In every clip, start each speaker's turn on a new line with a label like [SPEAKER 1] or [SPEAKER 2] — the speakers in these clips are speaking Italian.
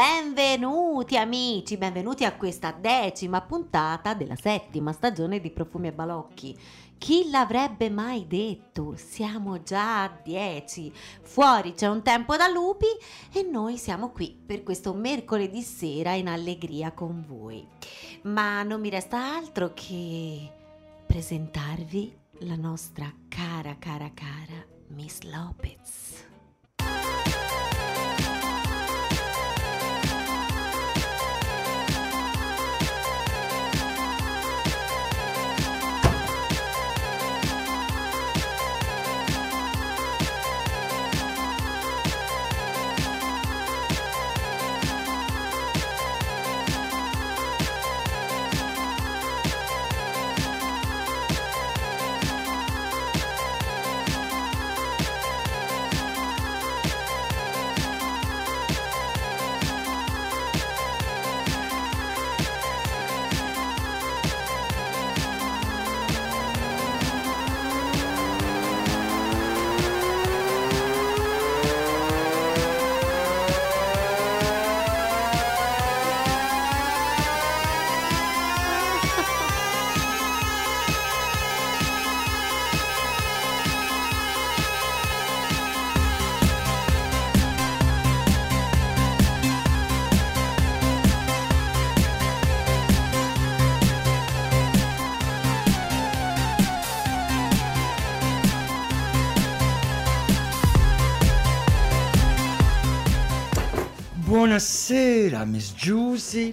[SPEAKER 1] Benvenuti amici, benvenuti a questa decima puntata della settima stagione di Profumi e Balocchi. Chi l'avrebbe mai detto? Siamo già a 10. Fuori c'è un tempo da lupi e noi siamo qui per questo mercoledì sera in allegria con voi. Ma non mi resta altro che presentarvi la nostra cara cara cara Miss Lopez.
[SPEAKER 2] Buonasera Miss Giusy,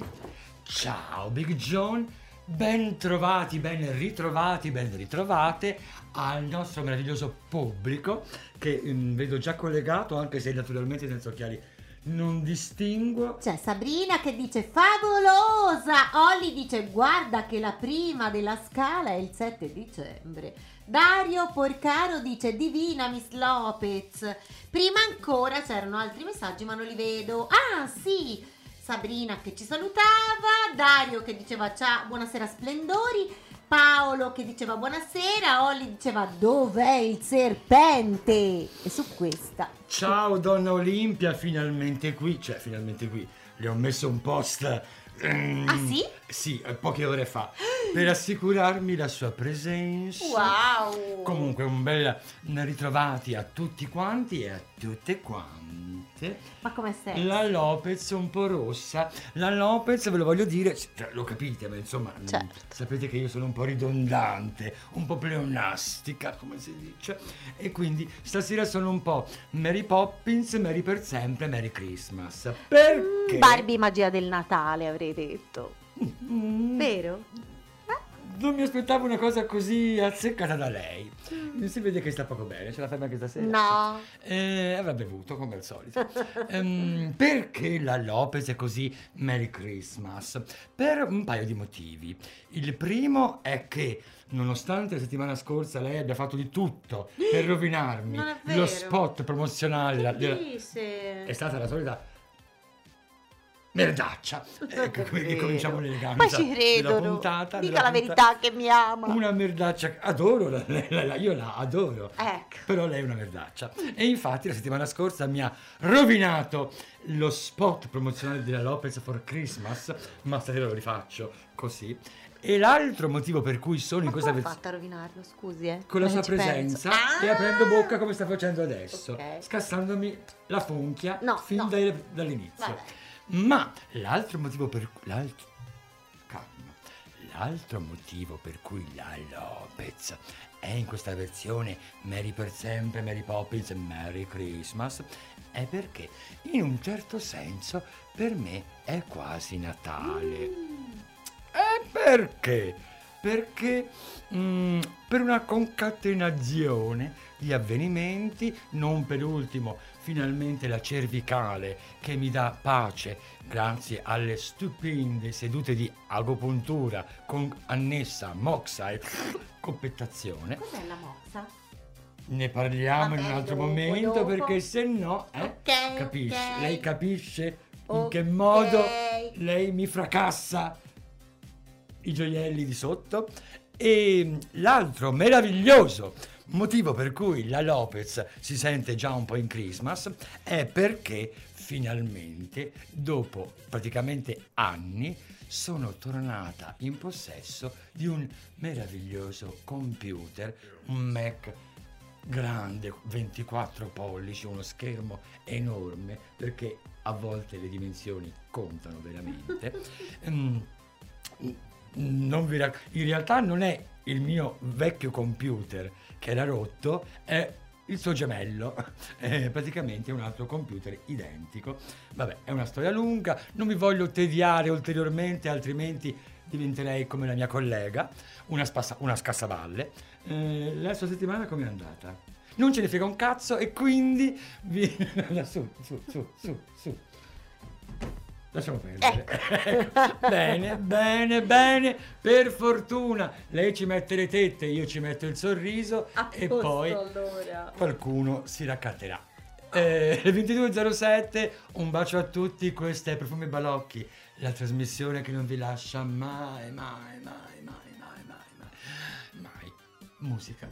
[SPEAKER 2] ciao Big John, ben trovati, ben ritrovati, ben ritrovate al nostro meraviglioso pubblico che mm, vedo già collegato anche se naturalmente senza occhiali non distinguo.
[SPEAKER 1] C'è Sabrina che dice favolosa, Olli dice guarda che la prima della scala è il 7 dicembre. Dario Porcaro dice divina Miss Lopez. Prima ancora c'erano altri messaggi ma non li vedo. Ah sì, Sabrina che ci salutava, Dario che diceva ciao, buonasera splendori. Paolo che diceva buonasera, Olli diceva dov'è il serpente? E su questa
[SPEAKER 2] Ciao donna Olimpia, finalmente qui, cioè finalmente qui, le ho messo un post... mm,
[SPEAKER 1] Ah, sì?
[SPEAKER 2] Sì, eh, poche ore fa, per assicurarmi la sua presenza.
[SPEAKER 1] Wow!
[SPEAKER 2] Comunque un bel ritrovati a tutti quanti e a tutte quante.
[SPEAKER 1] Ma come sei?
[SPEAKER 2] La Lopez un po' rossa. La Lopez ve lo voglio dire, cioè, lo capite, ma insomma, mm,
[SPEAKER 1] Certo.
[SPEAKER 2] sapete che io sono un po' ridondante, un po' pleonastica, come si dice. E quindi stasera sono un po' Mary Poppins, Mary per sempre, Merry Christmas. Perché?
[SPEAKER 1] Mm, Barbie magia del Natale avrei detto.
[SPEAKER 2] Mm,
[SPEAKER 1] Vero?
[SPEAKER 2] Non mi aspettavo una cosa così azzeccata da lei. Si vede che sta poco bene, ce la fai anche stasera?
[SPEAKER 1] Mm. No.
[SPEAKER 2] Eh, avrà bevuto come al solito. Ehm, perché la Lopez è così Merry Christmas? Per un paio di motivi. Il primo è che, nonostante la settimana scorsa lei abbia fatto di tutto per rovinarmi
[SPEAKER 1] è vero.
[SPEAKER 2] lo spot promozionale, la- della- è stata la solita merdaccia. Ecco
[SPEAKER 1] Vero.
[SPEAKER 2] cominciamo l'eleganza
[SPEAKER 1] Ma ci credono.
[SPEAKER 2] puntata.
[SPEAKER 1] Dica la
[SPEAKER 2] puntata.
[SPEAKER 1] verità che mi ama.
[SPEAKER 2] Una merdaccia, adoro, la- la- la- io la adoro.
[SPEAKER 1] Ecco.
[SPEAKER 2] Però lei è una merdaccia. E infatti la settimana scorsa mi ha rovinato lo spot promozionale della Lopez for Christmas, ma stasera lo rifaccio così. E l'altro motivo per cui sono in
[SPEAKER 1] Ma
[SPEAKER 2] questa
[SPEAKER 1] come ha
[SPEAKER 2] versione...
[SPEAKER 1] fatto a rovinarlo, scusi, eh?
[SPEAKER 2] Con la sua presenza
[SPEAKER 1] Ah!
[SPEAKER 2] e aprendo bocca come sta facendo adesso,
[SPEAKER 1] Ok.
[SPEAKER 2] scassandomi la funchia
[SPEAKER 1] No,
[SPEAKER 2] fin
[SPEAKER 1] no.
[SPEAKER 2] dai- dall'inizio.
[SPEAKER 1] Vabbè.
[SPEAKER 2] Ma l'altro motivo per cui... L'altro, calma. L'altro motivo per cui la Lopez è in questa versione Mary per sempre, Mary Poppins e Merry Christmas è perché in un certo senso per me è quasi Natale. E perché? Perché mm, per una concatenazione di avvenimenti, non per ultimo finalmente la cervicale che mi dà pace grazie alle stupende sedute di agopuntura con annessa moxa e coppettazione.
[SPEAKER 1] Cos'è la mossa?
[SPEAKER 2] Ne parliamo in un
[SPEAKER 1] Vabbè,
[SPEAKER 2] altro
[SPEAKER 1] dopo,
[SPEAKER 2] momento
[SPEAKER 1] dopo.
[SPEAKER 2] perché se no, eh,
[SPEAKER 1] Ok,
[SPEAKER 2] capisce,
[SPEAKER 1] ok.
[SPEAKER 2] lei capisce in
[SPEAKER 1] Ok.
[SPEAKER 2] che modo lei mi fracassa i gioielli di sotto e l'altro meraviglioso motivo per cui la Lopez si sente già un po' in Christmas è perché finalmente dopo praticamente anni sono tornata in possesso di un meraviglioso computer, un Mac grande, 24 pollici, uno schermo enorme, perché a volte le dimensioni contano veramente. Non vi rac- in realtà non è il mio vecchio computer che era rotto, è il suo gemello, è praticamente un altro computer identico. Vabbè, è una storia lunga, non mi voglio tediare ulteriormente, altrimenti diventerei come la mia collega, una, spassa- una scassaballe. Eh, la sua settimana com'è andata? Non ce ne frega un cazzo e quindi vi... su, su, su, su, su. Lasciamo perdere. Ecco. bene, bene, bene. Per fortuna lei ci mette le tette, io ci metto il sorriso e poi qualcuno si raccatterà. Eh, 22.07, un bacio a tutti, questo è Profumi Balocchi, la trasmissione che non vi lascia mai, mai, mai, mai, mai, mai, mai, mai. Musica.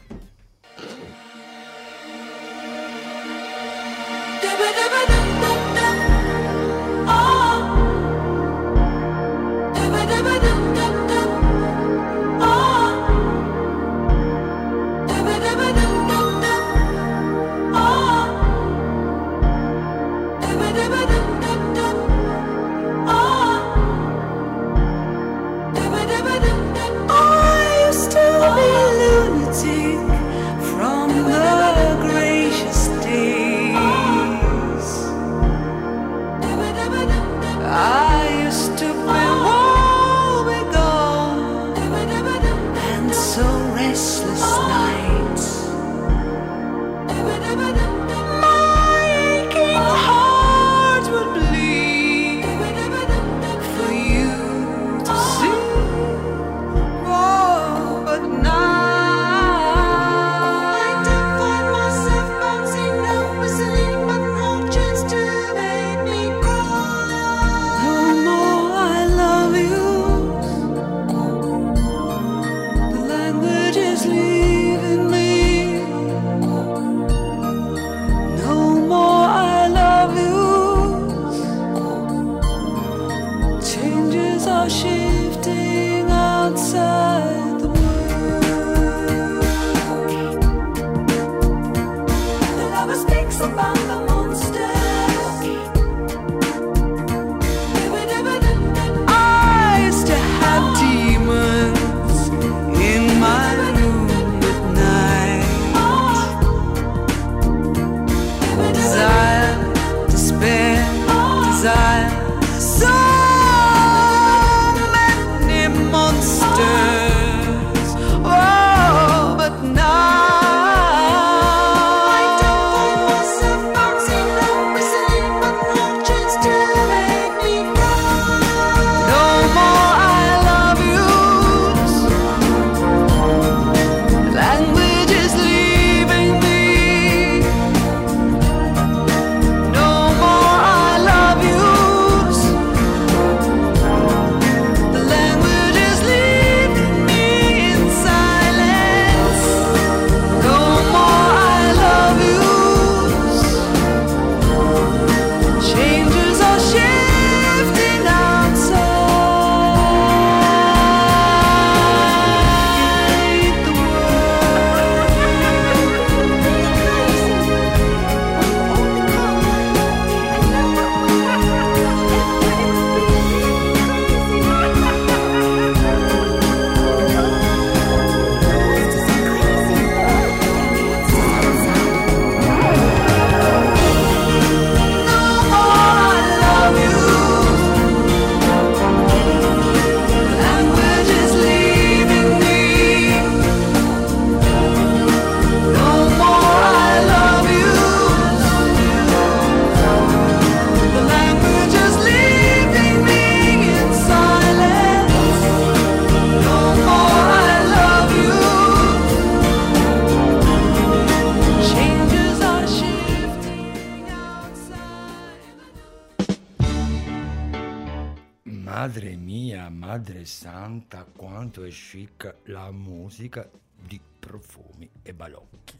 [SPEAKER 2] Chic la musica di profumi e balocchi.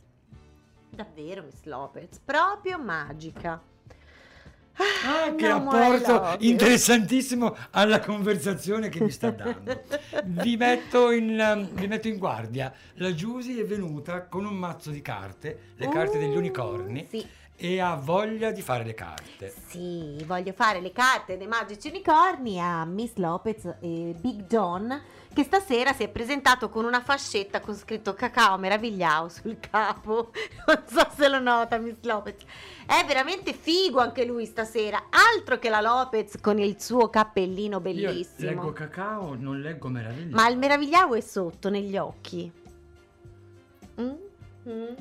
[SPEAKER 1] Davvero, Miss Lopez, proprio magica.
[SPEAKER 2] Ah, che
[SPEAKER 1] No more
[SPEAKER 2] apporto interessantissimo alla conversazione che mi sta dando. Vi metto, in, um, vi metto in guardia. La Giusy è venuta con un mazzo di carte, le carte degli
[SPEAKER 1] Uh,
[SPEAKER 2] unicorni,
[SPEAKER 1] Sì.
[SPEAKER 2] e ha voglia di fare le carte.
[SPEAKER 1] Sì, voglio fare le carte dei magici unicorni a Miss Lopez e Big John che stasera si è presentato con una fascetta con scritto cacao meravigliao sul capo. Non so se lo nota Miss Lopez. È veramente figo anche lui stasera, altro che la Lopez con il suo cappellino
[SPEAKER 2] Io
[SPEAKER 1] bellissimo.
[SPEAKER 2] leggo cacao, non leggo meraviglia.
[SPEAKER 1] Ma il meravigliao è sotto, negli occhi. Mm? Mm?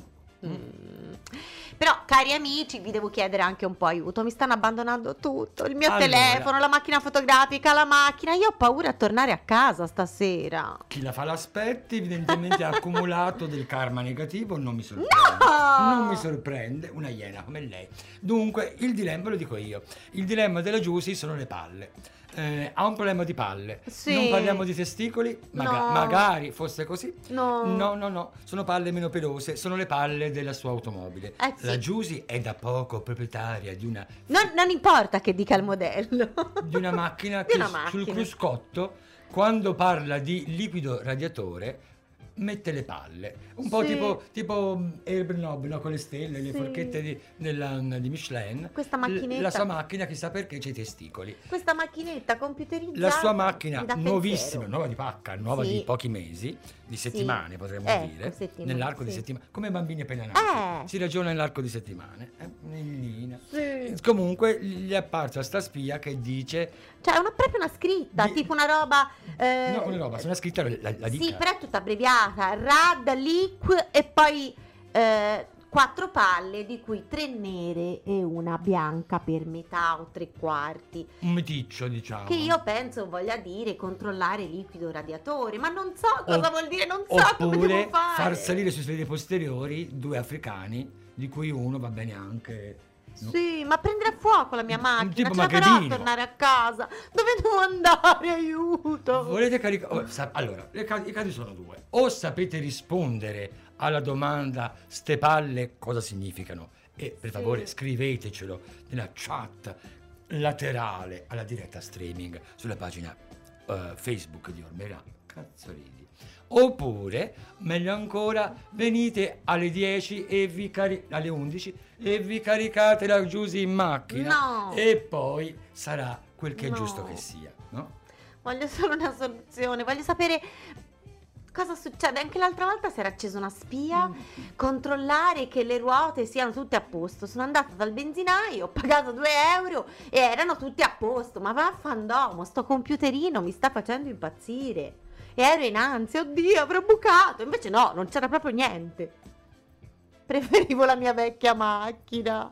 [SPEAKER 1] Mm. Però, cari amici, vi devo chiedere anche un po' aiuto. Mi stanno abbandonando tutto: il mio
[SPEAKER 2] Allora.
[SPEAKER 1] telefono, la macchina fotografica, la macchina. Io ho paura a tornare a casa stasera.
[SPEAKER 2] Chi la fa l'aspetti evidentemente ha accumulato del karma negativo, non mi sorprende.
[SPEAKER 1] No!
[SPEAKER 2] Non mi sorprende, una iena come lei. Dunque, il dilemma lo dico io. Il dilemma della Giusy sono le palle. Eh, ha un problema di palle.
[SPEAKER 1] Sì.
[SPEAKER 2] Non parliamo di testicoli, maga-
[SPEAKER 1] No.
[SPEAKER 2] magari fosse così.
[SPEAKER 1] No.
[SPEAKER 2] No, no, no, sono palle meno pelose, sono le palle della sua automobile.
[SPEAKER 1] Eh, sì.
[SPEAKER 2] La Giusy è da poco proprietaria di una,
[SPEAKER 1] Non, non importa che dica il modello.
[SPEAKER 2] di una macchina
[SPEAKER 1] Di
[SPEAKER 2] che
[SPEAKER 1] una
[SPEAKER 2] sul
[SPEAKER 1] macchina.
[SPEAKER 2] cruscotto, quando parla di liquido radiatore, mette le palle. Un po'
[SPEAKER 1] Sì.
[SPEAKER 2] tipo, tipo Airbnb, no? con le stelle, le
[SPEAKER 1] Sì.
[SPEAKER 2] forchette di, della- di Michelin.
[SPEAKER 1] Questa
[SPEAKER 2] L-
[SPEAKER 1] macchinetta.
[SPEAKER 2] La sua macchina, chissà perché, c'è i testicoli.
[SPEAKER 1] Questa macchinetta computerizzata.
[SPEAKER 2] La sua macchina nuovissima,
[SPEAKER 1] pensiero.
[SPEAKER 2] nuova di pacca, nuova
[SPEAKER 1] Sì.
[SPEAKER 2] di pochi mesi, di settimane potremmo
[SPEAKER 1] Ecco,
[SPEAKER 2] dire,
[SPEAKER 1] settimane,
[SPEAKER 2] nell'arco di
[SPEAKER 1] sì.
[SPEAKER 2] settimane, come bambini appena nati,
[SPEAKER 1] Eh.
[SPEAKER 2] si ragiona nell'arco di settimane. Eh.
[SPEAKER 1] Sì.
[SPEAKER 2] Comunque gli è apparsa sta spia che dice,
[SPEAKER 1] Cioè, è una, proprio una scritta,
[SPEAKER 2] Di-
[SPEAKER 1] tipo una roba. eh,
[SPEAKER 2] no, una roba, se una scritta la, la dica.
[SPEAKER 1] Sì, però è tutta abbreviata. Rad, liq e poi eh, quattro palle, di cui tre nere e una bianca per metà o tre quarti.
[SPEAKER 2] un meticcio, diciamo.
[SPEAKER 1] Che io penso voglia dire controllare il liquido radiatore, ma non so cosa
[SPEAKER 2] O-
[SPEAKER 1] vuol dire, non so come devo fare.
[SPEAKER 2] far salire sui sedili posteriori due africani, di cui uno va bene anche. no?
[SPEAKER 1] Sì, ma prendere a fuoco la mia macchina,
[SPEAKER 2] tipo
[SPEAKER 1] ce la farò a
[SPEAKER 2] Magherino.
[SPEAKER 1] tornare a casa. Dove devo andare? Aiuto!
[SPEAKER 2] Volete caricare? allora, le ca- i casi sono due. O sapete rispondere alla domanda ste palle cosa significano? E per favore scrivetecelo nella chat laterale alla diretta streaming sulla pagina eh, Facebook di Ormerà. Cazzo ridi. Oppure, meglio ancora, venite alle 10 e vi cari- alle 11 e vi caricate la Giusy in macchina
[SPEAKER 1] No.
[SPEAKER 2] e poi sarà quel che è
[SPEAKER 1] No.
[SPEAKER 2] giusto che sia, no?
[SPEAKER 1] Voglio solo una soluzione, voglio sapere cosa succede. Anche l'altra volta si era accesa una spia, controllare che le ruote siano tutte a posto. Sono andata dal benzinaio, ho pagato 2 euro e erano tutte a posto. Ma vaffandomo, sto computerino mi sta facendo impazzire. E ero in ansia, oddio, avrò bucato. Invece no, non c'era proprio niente. Preferivo la mia vecchia macchina.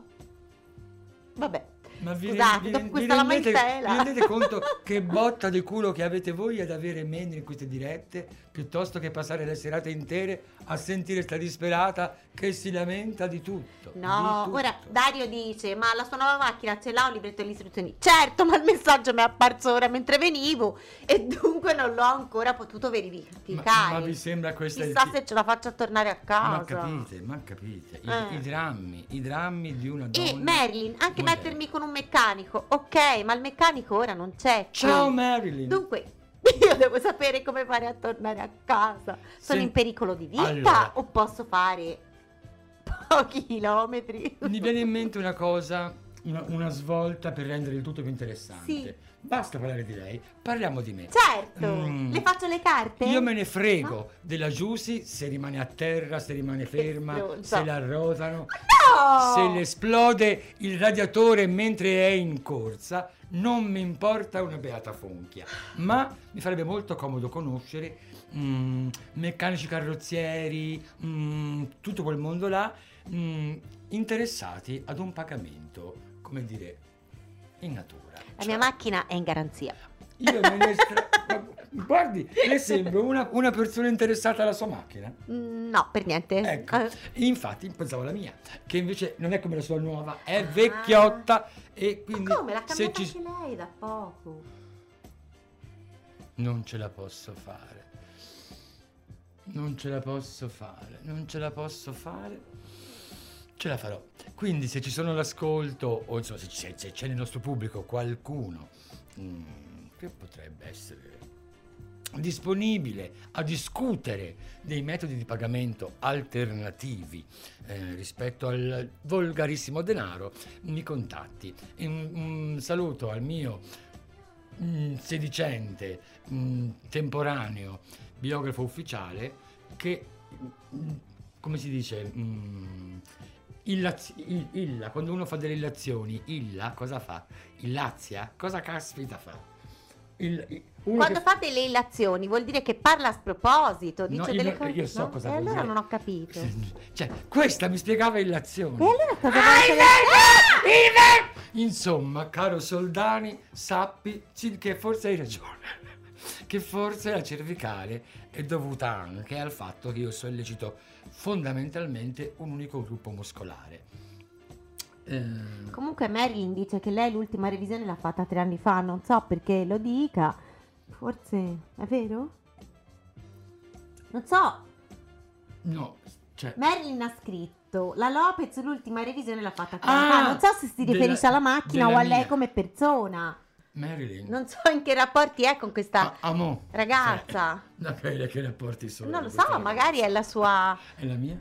[SPEAKER 1] Vabbè.
[SPEAKER 2] Ma vi,
[SPEAKER 1] Scusate,
[SPEAKER 2] vi- vi rendete, vi rendete conto che botta di culo che avete voi ad avere me in queste dirette piuttosto che passare le serate intere a sentire sta disperata che si lamenta di tutto?
[SPEAKER 1] No,
[SPEAKER 2] di tutto.
[SPEAKER 1] ora Dario dice: Ma la sua nuova macchina ce l'ha un libretto di istruzioni? Certo, ma il messaggio mi è apparso ora mentre venivo e dunque non l'ho ancora potuto
[SPEAKER 2] ma,
[SPEAKER 1] verificare.
[SPEAKER 2] ma vi sembra questa
[SPEAKER 1] Chissà se ce la faccio a tornare a casa.
[SPEAKER 2] Ma capite, ma capite, I,
[SPEAKER 1] Eh.
[SPEAKER 2] i drammi, i drammi di una donna.
[SPEAKER 1] E Marilyn, anche
[SPEAKER 2] moderna.
[SPEAKER 1] mettermi con un meccanico, ok, ma il meccanico ora non c'è.
[SPEAKER 2] Ciao. Marilyn.
[SPEAKER 1] Dunque, io devo sapere come fare a tornare a casa. Sono
[SPEAKER 2] Sen-
[SPEAKER 1] in pericolo di vita
[SPEAKER 2] Allora.
[SPEAKER 1] o posso fare pochi chilometri?
[SPEAKER 2] Mi viene in mente una cosa, una, una svolta per rendere il tutto più interessante.
[SPEAKER 1] Sì.
[SPEAKER 2] Basta parlare di lei, parliamo di me.
[SPEAKER 1] Certo,
[SPEAKER 2] Mm.
[SPEAKER 1] le faccio le carte?
[SPEAKER 2] Io me ne frego della Giusy se rimane a terra, se rimane ferma, se la rotano,
[SPEAKER 1] No!
[SPEAKER 2] se le esplode il radiatore mentre è in corsa, non mi importa una beata fonchia. Ma mi farebbe molto comodo conoscere mm, meccanici carrozzieri, mm, tutto quel mondo là, mm, interessati ad un pagamento, come dire, in natura.
[SPEAKER 1] La mia
[SPEAKER 2] Cioè,
[SPEAKER 1] macchina è in garanzia.
[SPEAKER 2] io me ne stra- Guardi, le sembro una, una persona interessata alla sua macchina.
[SPEAKER 1] Mm, No, per niente.
[SPEAKER 2] Ecco,
[SPEAKER 1] Eh,
[SPEAKER 2] infatti pensavo alla mia, che invece non è come la sua nuova, è vecchiotta e quindi
[SPEAKER 1] come l'ha cambiata
[SPEAKER 2] ci...
[SPEAKER 1] anche lei da poco?
[SPEAKER 2] non ce la posso fare. Non ce la posso fare, non ce la posso fare. Ce la farò. Quindi se ci sono all'ascolto, o insomma se c'è, se c'è nel nostro pubblico qualcuno mm, che potrebbe essere disponibile a discutere dei metodi di pagamento alternativi eh, rispetto al volgarissimo denaro, mi contatti. Un, un saluto al mio mm, sedicente, mm, temporaneo biografo ufficiale che, mm, come si dice, mm, illaz- il- illa, quando uno fa delle illazioni, illa cosa fa? Illazia? Cosa caspita fa? Il- il-
[SPEAKER 1] Quando
[SPEAKER 2] che-
[SPEAKER 1] fa delle illazioni vuol dire che parla a sproposito, dice
[SPEAKER 2] No,
[SPEAKER 1] delle cose.
[SPEAKER 2] io so
[SPEAKER 1] no?
[SPEAKER 2] cosa
[SPEAKER 1] E
[SPEAKER 2] vuol
[SPEAKER 1] allora
[SPEAKER 2] dire.
[SPEAKER 1] non ho capito. E
[SPEAKER 2] Cioè, questa mi spiegava illazioni.
[SPEAKER 1] allora cosa che-
[SPEAKER 2] verbi! Insomma, caro Soldani, sappi che forse hai ragione. Che forse la cervicale è dovuta anche al fatto che io sollecito fondamentalmente un unico gruppo muscolare. Eh,
[SPEAKER 1] Comunque Marilyn dice che lei l'ultima revisione l'ha fatta tre anni fa, non so perché lo dica. Forse è vero? Non so,
[SPEAKER 2] no, cioè,
[SPEAKER 1] Marilyn ha scritto la Lopez l'ultima revisione l'ha fatta tre
[SPEAKER 2] Ah,
[SPEAKER 1] anni fa. Non so se si
[SPEAKER 2] della-
[SPEAKER 1] riferisce alla macchina o
[SPEAKER 2] della
[SPEAKER 1] a lei
[SPEAKER 2] mia.
[SPEAKER 1] come persona.
[SPEAKER 2] Marilyn.
[SPEAKER 1] Non so in che rapporti è con questa
[SPEAKER 2] Ah,
[SPEAKER 1] ragazza.
[SPEAKER 2] Cioè, da che, che rapporti sono?
[SPEAKER 1] Non lo so,
[SPEAKER 2] ragazza?
[SPEAKER 1] magari è la sua,
[SPEAKER 2] È la mia?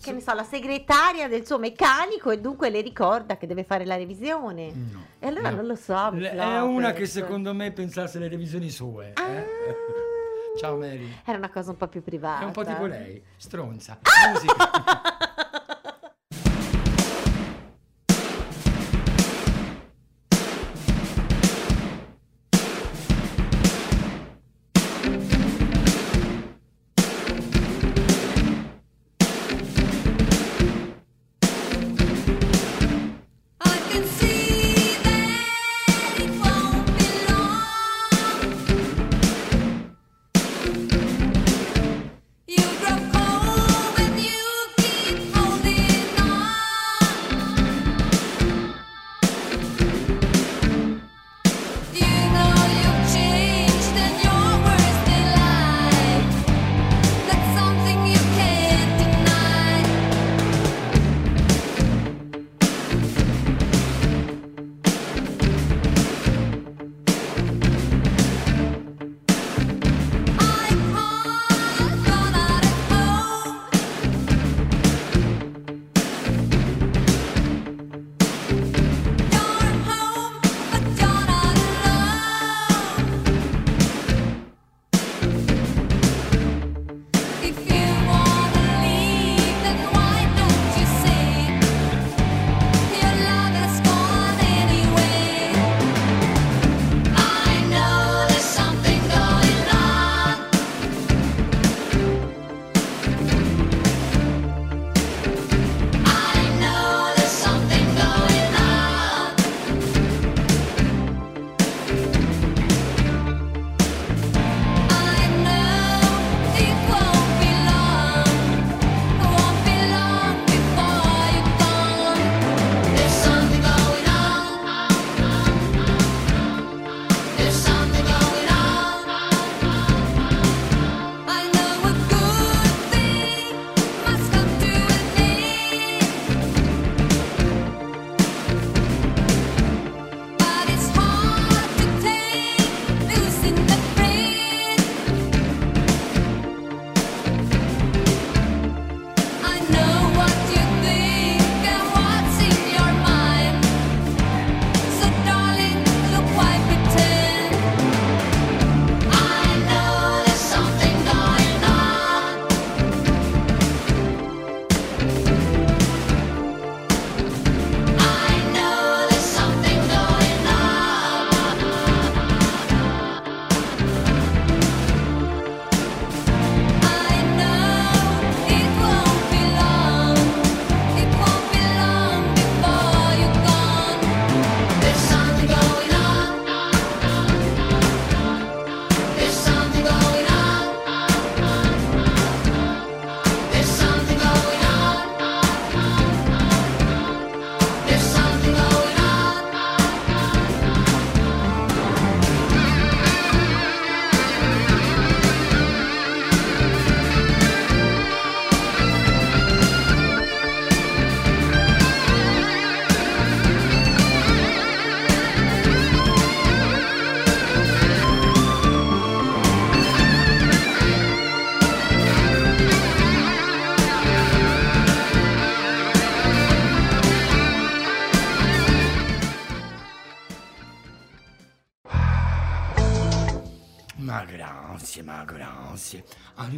[SPEAKER 1] che ne so, la segretaria del suo meccanico e dunque le ricorda che deve fare la revisione.
[SPEAKER 2] No.
[SPEAKER 1] E allora
[SPEAKER 2] no.
[SPEAKER 1] non lo so.
[SPEAKER 2] Le- È una che secondo me pensasse alle revisioni sue.
[SPEAKER 1] Ah.
[SPEAKER 2] eh. Ciao Mary.
[SPEAKER 1] Era una cosa un po' più privata.
[SPEAKER 2] È un po' tipo lei, stronza.
[SPEAKER 1] Ah!
[SPEAKER 2] Musica.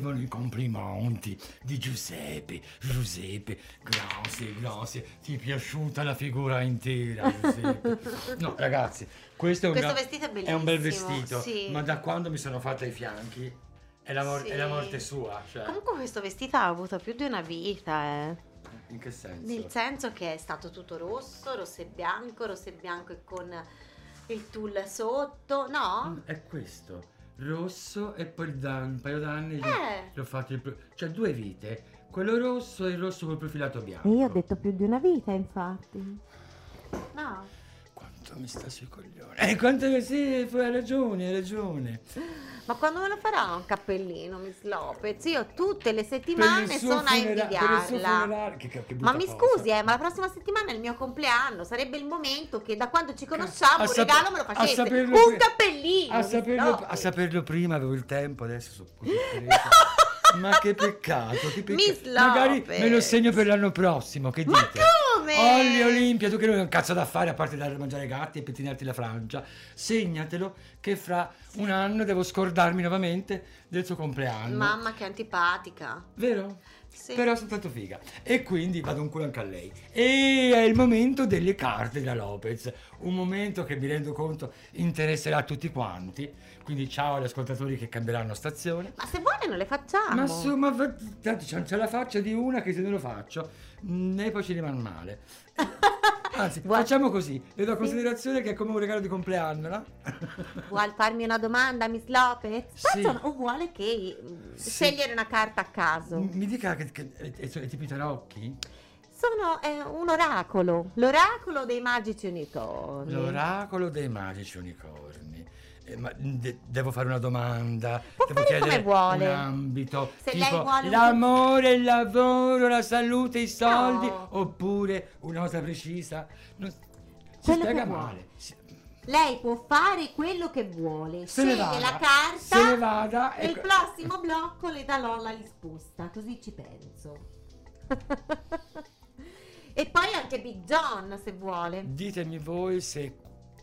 [SPEAKER 2] Arrivano i complimenti di Giuseppe. Giuseppe, grazie, grazie. Ti è piaciuta la figura intera, Giuseppe? No, ragazzi, questo è un,
[SPEAKER 1] Questo
[SPEAKER 2] gra-
[SPEAKER 1] vestito è
[SPEAKER 2] è un bel
[SPEAKER 1] bellissimo,
[SPEAKER 2] vestito.
[SPEAKER 1] sì.
[SPEAKER 2] Ma da quando mi sono fatta i fianchi? È la, mor-
[SPEAKER 1] Sì.
[SPEAKER 2] è la morte sua. Cioè,
[SPEAKER 1] Comunque questo vestito ha avuto più di una vita, eh.
[SPEAKER 2] in che senso?
[SPEAKER 1] Nel senso che è stato tutto rosso, rosso e bianco, rosso e bianco e con il tulle sotto, no?
[SPEAKER 2] Mm, È questo. Rosso e poi da un paio d'anni
[SPEAKER 1] Eh.
[SPEAKER 2] l'ho fatto il pro- cioè due vite. Quello rosso e il rosso col profilato bianco.
[SPEAKER 1] più di una vita, infatti. No.
[SPEAKER 2] Quanto mi sta sui coglioni. Eh, quanto che sì, hai ragione, hai ragione.
[SPEAKER 1] Ma quando me lo farà un cappellino, Miss Lopez? Io tutte le
[SPEAKER 2] Per
[SPEAKER 1] settimane
[SPEAKER 2] il suo
[SPEAKER 1] sono a
[SPEAKER 2] funera- per il suo
[SPEAKER 1] invidiarla.
[SPEAKER 2] che- che
[SPEAKER 1] Ma mi
[SPEAKER 2] cosa.
[SPEAKER 1] scusi, eh, ma la prossima settimana è il mio compleanno. Sarebbe il momento che da quando ci conosciamo
[SPEAKER 2] A
[SPEAKER 1] un
[SPEAKER 2] sap-
[SPEAKER 1] regalo me lo facesse. Un cappellino!
[SPEAKER 2] A saperlo, a saperlo prima avevo il tempo, adesso sono così. Ma che peccato, che peccato. Magari me lo segno per l'anno prossimo, che
[SPEAKER 1] Ma
[SPEAKER 2] dite?
[SPEAKER 1] come?
[SPEAKER 2] Olli Olimpia, tu che non hai un cazzo da fare a parte dare da mangiare ai gatti e pettinarti la frangia, segnatelo che fra un anno devo scordarmi nuovamente del suo compleanno.
[SPEAKER 1] Mamma che antipatica.
[SPEAKER 2] Vero?
[SPEAKER 1] Sì.
[SPEAKER 2] Però sono tanto figa. E quindi vado un culo anche a lei. E è il momento delle carte della Lopez. Un momento che mi rendo conto interesserà a tutti quanti. Quindi ciao agli ascoltatori che cambieranno stazione.
[SPEAKER 1] Ma se vuole non le facciamo.
[SPEAKER 2] Ma insomma, tanto c'è, la faccia di una che se non lo faccio, mm, e poi ci rimane male. Anzi,
[SPEAKER 1] Vuoi-
[SPEAKER 2] facciamo così. Le do considerazione che è come un regalo di compleanno, no?
[SPEAKER 1] Vuole farmi una domanda, Miss Lopez?
[SPEAKER 2] Sì.
[SPEAKER 1] Vuole che mm,
[SPEAKER 2] Sì.
[SPEAKER 1] scegliere una carta a caso?
[SPEAKER 2] Mi dica che, che è, è, è tipo i tarocchi?
[SPEAKER 1] Sono è un oracolo, l'oracolo dei magici unicorni.
[SPEAKER 2] L'oracolo dei magici unicorni. Eh, ma de- devo fare una domanda,
[SPEAKER 1] Può
[SPEAKER 2] devo
[SPEAKER 1] fare come vuole.
[SPEAKER 2] un ambito,
[SPEAKER 1] Se lei
[SPEAKER 2] tipo
[SPEAKER 1] vuole un-
[SPEAKER 2] l'amore, il lavoro, la salute, i soldi,
[SPEAKER 1] No.
[SPEAKER 2] oppure una cosa precisa. Non- si spiega
[SPEAKER 1] vuole.
[SPEAKER 2] male. Si-
[SPEAKER 1] Lei può fare quello che vuole,
[SPEAKER 2] Se
[SPEAKER 1] sceglie
[SPEAKER 2] vada,
[SPEAKER 1] la carta
[SPEAKER 2] se ne vada
[SPEAKER 1] e
[SPEAKER 2] e-
[SPEAKER 1] il prossimo blocco le darò la risposta, così ci penso. e poi anche Big John se vuole.
[SPEAKER 2] Ditemi voi se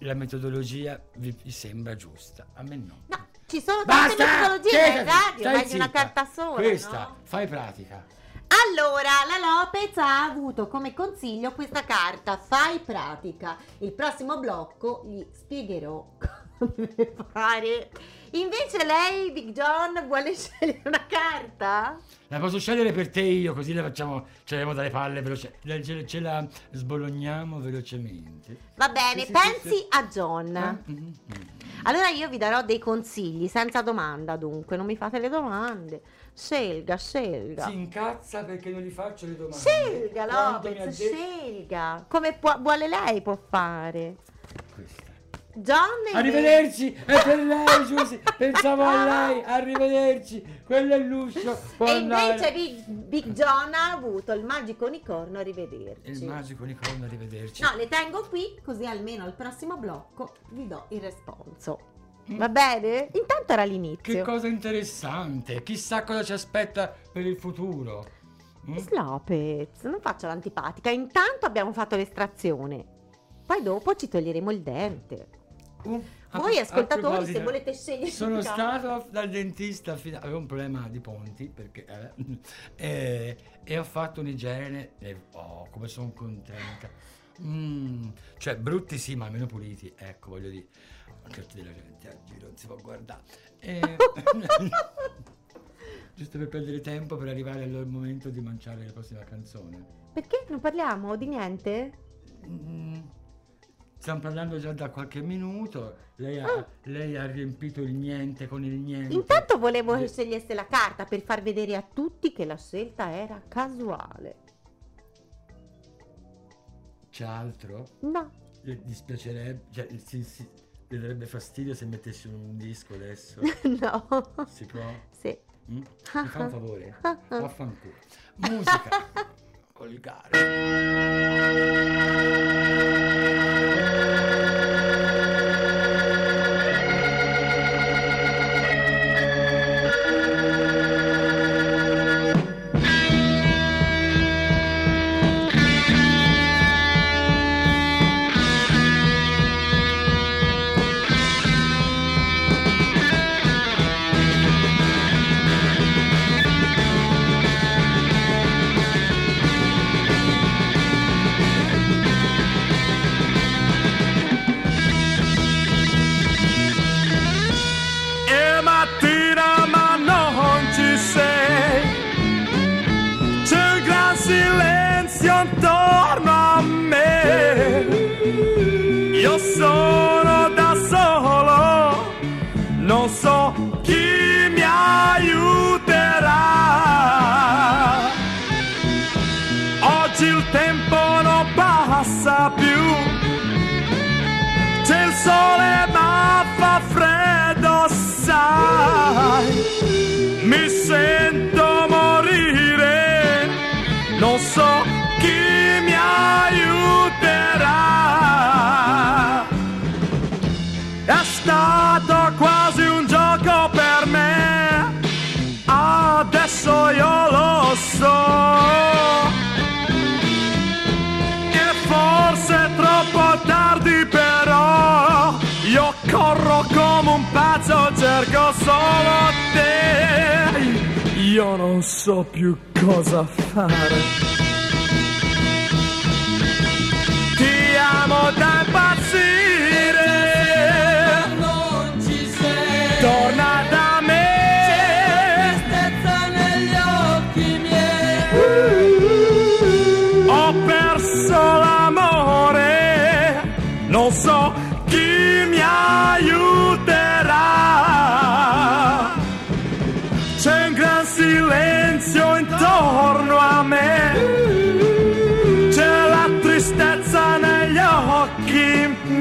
[SPEAKER 2] la metodologia vi, sembra giusta. A me no.
[SPEAKER 1] No, ci sono tante
[SPEAKER 2] Basta!
[SPEAKER 1] metodologie
[SPEAKER 2] Chiedati,
[SPEAKER 1] radio, meglio una carta sola.
[SPEAKER 2] Questa,
[SPEAKER 1] no?
[SPEAKER 2] fai pratica.
[SPEAKER 1] Allora, la Lopez ha avuto come consiglio questa carta, fai pratica. Il prossimo blocco gli spiegherò come fare. Invece lei, Big John, vuole scegliere una carta?
[SPEAKER 2] La posso scegliere per te io, così la facciamo, ce la leviamo dalle palle veloce, ce, ce- la sbologniamo velocemente.
[SPEAKER 1] Va bene,
[SPEAKER 2] Sì,
[SPEAKER 1] pensi
[SPEAKER 2] sì, sì.
[SPEAKER 1] a John.
[SPEAKER 2] Ah, mm, mm.
[SPEAKER 1] Allora io vi darò dei consigli, senza domanda dunque, non mi fate le domande. Scelga, scelga.
[SPEAKER 2] Si incazza perché non gli faccio le domande. Ha
[SPEAKER 1] Lopez, scelga. Come può- vuole lei può fare.
[SPEAKER 2] Questa.
[SPEAKER 1] John invece-
[SPEAKER 2] Arrivederci, è per lei Giusy, pensavo a lei, arrivederci, quello è l'uscio,
[SPEAKER 1] E
[SPEAKER 2] andare.
[SPEAKER 1] invece Big, Big John ha avuto il magico unicorno, arrivederci.
[SPEAKER 2] Il magico unicorno, arrivederci.
[SPEAKER 1] No, le tengo qui così almeno al prossimo blocco vi do il responso.
[SPEAKER 2] Mm.
[SPEAKER 1] Va bene? Intanto era
[SPEAKER 2] Che
[SPEAKER 1] l'inizio.
[SPEAKER 2] cosa interessante, chissà cosa ci aspetta per il futuro. Mm?
[SPEAKER 1] Miss Lopez, non faccio l'antipatica. Intanto abbiamo fatto l'estrazione. Poi dopo ci toglieremo il dente.
[SPEAKER 2] Uh,
[SPEAKER 1] Voi
[SPEAKER 2] a
[SPEAKER 1] ascoltatori, se volete scegliere
[SPEAKER 2] Sono stato dal dentista, fino- avevo un problema di ponti perché, eh, e, e ho fatto un'igiene e oh, come sono contenta. Mm, cioè brutti sì, ma almeno puliti, ecco voglio dire. Tutti della gente a giro non si può guardare. E- Giusto per perdere tempo per arrivare al momento di manciare la prossima canzone.
[SPEAKER 1] Perché non parliamo di niente?
[SPEAKER 2] Mm, Stiamo parlando già da qualche minuto, lei ha,
[SPEAKER 1] Ah.
[SPEAKER 2] lei ha riempito il niente con il niente.
[SPEAKER 1] Intanto volevo che scegliesse la carta per far vedere a tutti che la scelta era casuale.
[SPEAKER 2] C'è altro?
[SPEAKER 1] No.
[SPEAKER 2] Le dispiacerebbe, cioè, si, si- le darebbe fastidio se mettessi un disco adesso?
[SPEAKER 1] no.
[SPEAKER 2] Si può?
[SPEAKER 1] Sì.
[SPEAKER 2] Mm? Mi fa un favore? Vaffanculo. Musica. voglio solo te.
[SPEAKER 3] Io non so più cosa fare.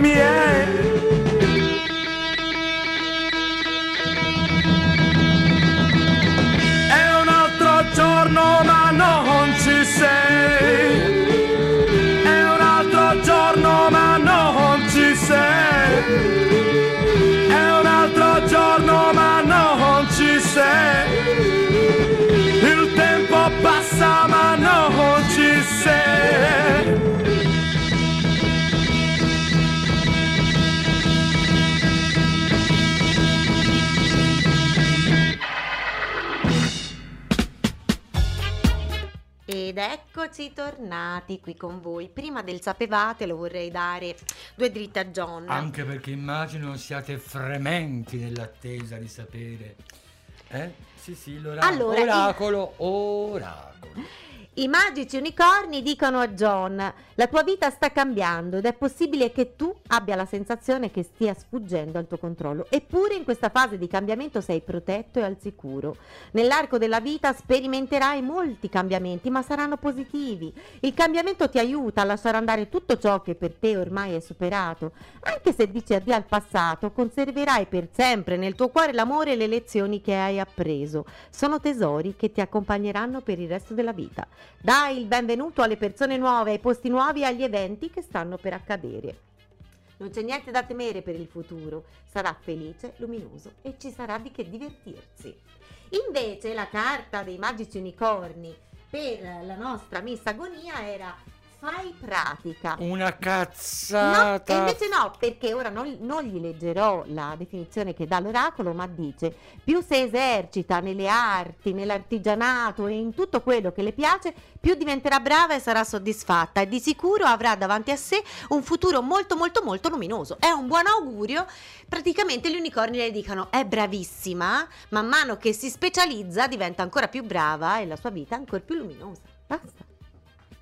[SPEAKER 4] Occhi
[SPEAKER 1] eccoci tornati qui con voi. Prima del sapevate lo vorrei dare due dritte a John.
[SPEAKER 2] Anche perché immagino siate frementi nell'attesa di sapere. Eh? Sì, sì, l'oracolo.
[SPEAKER 1] Allora,
[SPEAKER 2] oracolo, oracolo.
[SPEAKER 1] I magici unicorni dicono a John: La tua vita sta cambiando ed è possibile che tu abbia la sensazione che stia sfuggendo al tuo controllo. Eppure in questa fase di cambiamento sei protetto e al sicuro. Nell'arco della vita sperimenterai molti cambiamenti, ma saranno positivi. Il cambiamento ti aiuta a lasciare andare tutto ciò che per te ormai è superato. Anche se dici addio al passato, conserverai per sempre nel tuo cuore l'amore e le lezioni che hai appreso. Sono tesori che ti accompagneranno per il resto della vita. Dai il benvenuto alle persone nuove, ai posti nuovi e agli eventi che stanno per accadere. Non c'è niente da temere per il futuro, sarà felice, luminoso e ci sarà di che divertirsi. Invece la carta dei magici unicorni per la nostra Miss Agonia era fai pratica.
[SPEAKER 2] Una
[SPEAKER 1] No,
[SPEAKER 2] cazzata.
[SPEAKER 1] e invece no, perché ora non, non gli leggerò la definizione che dà l'oracolo, ma dice più si esercita nelle arti, nell'artigianato e in tutto quello che le piace, più diventerà brava e sarà soddisfatta e di sicuro avrà davanti a sé un futuro molto molto molto luminoso. È un buon augurio, praticamente gli unicorni le dicono è bravissima, man mano che si specializza diventa ancora più brava e la sua vita ancora più luminosa. Basta.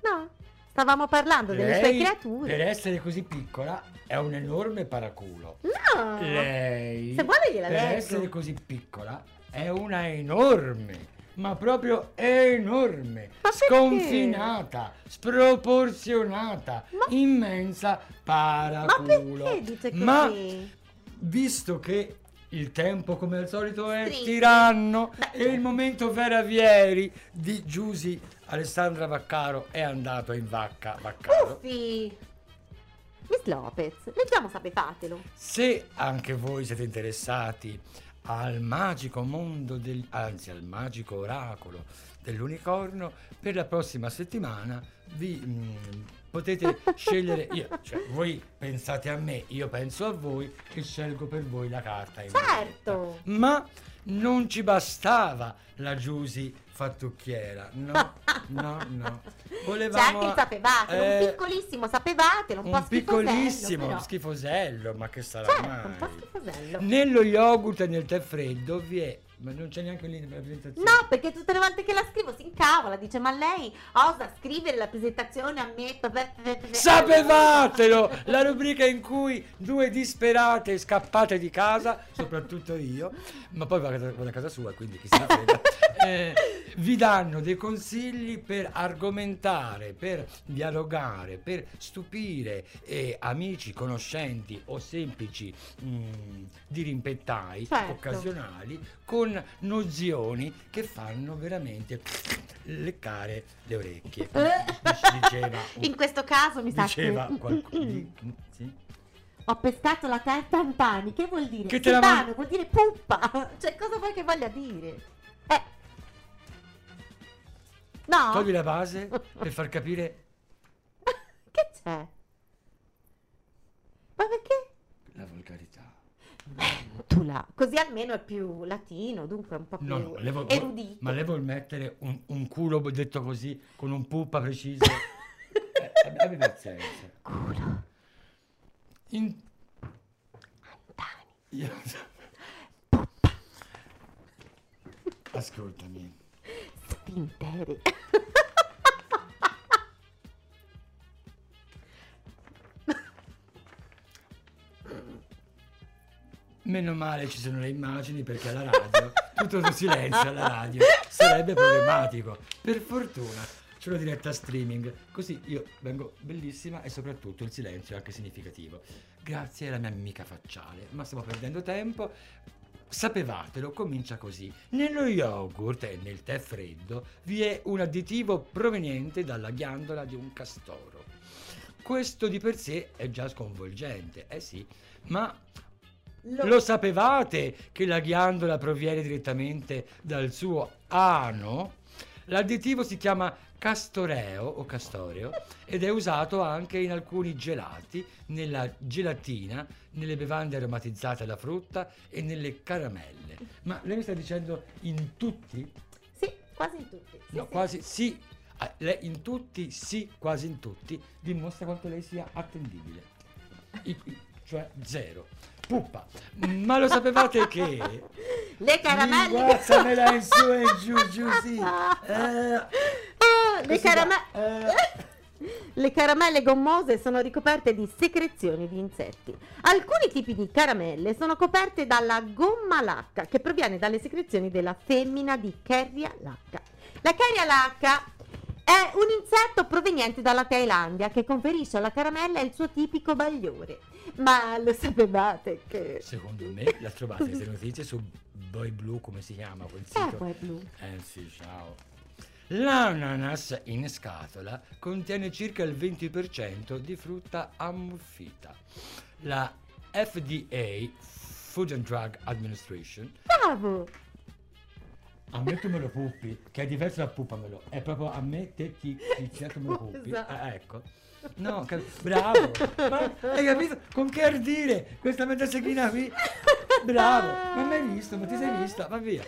[SPEAKER 1] No, stavamo parlando delle sue
[SPEAKER 2] Lei,
[SPEAKER 1] creature.
[SPEAKER 2] per essere così piccola, è un enorme paraculo.
[SPEAKER 1] No!
[SPEAKER 2] Lei,
[SPEAKER 1] Se vuole gliela
[SPEAKER 2] per
[SPEAKER 1] leggo.
[SPEAKER 2] essere così piccola, è una enorme, ma proprio enorme,
[SPEAKER 1] Ma
[SPEAKER 2] sconfinata, sproporzionata,
[SPEAKER 1] Ma-
[SPEAKER 2] immensa
[SPEAKER 1] Ma
[SPEAKER 2] paraculo.
[SPEAKER 1] perché dice così?
[SPEAKER 2] Ma visto che il tempo come al solito è
[SPEAKER 1] Stringe.
[SPEAKER 2] tiranno
[SPEAKER 1] Beh,
[SPEAKER 2] e il momento veravieri di Giusy Alessandra Vaccaro è andato in vacca Vaccaro.
[SPEAKER 1] Uffi! Miss Lopez, leggiamo sapefatelo.
[SPEAKER 2] Se anche voi siete interessati al magico mondo del, anzi al magico oracolo dell'unicorno, per la prossima settimana vi mm, potete scegliere io, cioè voi pensate a me, io penso a voi e scelgo per voi la carta
[SPEAKER 1] Certo.
[SPEAKER 2] Ma non ci bastava la Giusy fattucchiera. No, no, no. Volevamo
[SPEAKER 1] C'è anche il sapevatelo,
[SPEAKER 2] eh,
[SPEAKER 1] un piccolissimo sapevatelo, un, po'
[SPEAKER 2] un
[SPEAKER 1] schifosello,
[SPEAKER 2] piccolissimo
[SPEAKER 1] però.
[SPEAKER 2] schifosello, ma che sarà
[SPEAKER 1] Certo,
[SPEAKER 2] mai?
[SPEAKER 1] un po' schifosello.
[SPEAKER 2] Nello yogurt e nel tè freddo vi è, ma non c'è neanche lì nella presentazione.
[SPEAKER 1] No, perché tutte le volte che la scrivo si incavola, dice ma lei osa scrivere la presentazione a me.
[SPEAKER 2] Sapevatelo! La rubrica in cui due disperate scappate di casa, soprattutto io, ma poi vado vado a casa sua, quindi chi se ne frega, eh, vi danno dei consigli per argomentare, per dialogare, per stupire eh, amici, conoscenti o semplici mm, dirimpettai
[SPEAKER 1] Certo.
[SPEAKER 2] occasionali con nozioni che fanno veramente leccare le orecchie. Diceva un-
[SPEAKER 1] In questo caso mi sa
[SPEAKER 2] diceva
[SPEAKER 1] che
[SPEAKER 2] qualcuno di- sì?
[SPEAKER 1] ho pescato la carta Antani, che vuol dire?
[SPEAKER 2] Che te la man-
[SPEAKER 1] vuol dire puppa. Cioè, cosa vuoi che voglia dire? Eh. No?
[SPEAKER 2] Togli la base per far capire
[SPEAKER 1] che c'è? Ma perché?
[SPEAKER 2] la volgarità.
[SPEAKER 1] Tu cula, così almeno è più latino, dunque è un po' più
[SPEAKER 2] No, no, levo-
[SPEAKER 1] erudito.
[SPEAKER 2] ma lei vuol mettere un, un culo detto così, con un puppa preciso? eh, abbi- pazienza.
[SPEAKER 1] Culo.
[SPEAKER 2] In-
[SPEAKER 1] Dani.
[SPEAKER 2] io- Ascoltami.
[SPEAKER 1] Sfintere.
[SPEAKER 2] Meno male ci sono le immagini perché alla radio tutto il silenzio alla radio sarebbe problematico. Per fortuna c'è una diretta streaming, così io vengo bellissima e soprattutto il silenzio è anche significativo. Grazie alla mia amica facciale, ma stiamo perdendo tempo. Sapevatelo, comincia così. Nello yogurt e nel tè freddo vi è un additivo proveniente dalla ghiandola di un castoro. Questo di per sé è già sconvolgente, eh sì, ma lo sapevate che la ghiandola proviene direttamente dal suo ano? L'additivo si chiama castoreo o castoreo ed è usato anche in alcuni gelati, nella gelatina, nelle bevande aromatizzate alla frutta e nelle caramelle. Ma lei mi sta dicendo in tutti?
[SPEAKER 1] Sì, quasi in tutti. Sì,
[SPEAKER 2] No,
[SPEAKER 1] sì.
[SPEAKER 2] quasi sì. Ah, lei in tutti, sì, quasi in tutti, dimostra quanto lei sia attendibile. I- i- cioè zero. Puppa. Ma lo sapevate che...
[SPEAKER 1] Le caramelle.
[SPEAKER 2] Guazzamela in su e in giù, giù, sì. Eh,
[SPEAKER 1] Ah, le,
[SPEAKER 2] così
[SPEAKER 1] carame-
[SPEAKER 2] va. Eh.
[SPEAKER 1] le caramelle gommose sono ricoperte di secrezioni di insetti. Alcuni tipi di caramelle sono coperte dalla gomma lacca, che proviene dalle secrezioni della femmina di Kerria lacca. La Kerria lacca è un insetto proveniente dalla Thailandia che conferisce alla caramella il suo tipico bagliore. Ma lo sapevate che...
[SPEAKER 2] Secondo me la trovate queste notizie su Boy Blue, come si chiama quel
[SPEAKER 1] Eh,
[SPEAKER 2] sito?
[SPEAKER 1] poi blu.
[SPEAKER 2] Eh sì, ciao. L'ananas in scatola contiene circa il 20% di frutta ammuffita. La FDA, Food and Drug Administration,
[SPEAKER 1] Bravo!
[SPEAKER 2] Ammettimelo puppi, che è diverso da puppamelo, è proprio a me, te, chi, chi certo me lo puppi.
[SPEAKER 1] Scusa.
[SPEAKER 2] Eh, ecco. No, cap- bravo! Ma hai capito? Con che ardire questa mezzaseghina qui? Bravo! Ma mai visto? Ma ti sei vista? Va via!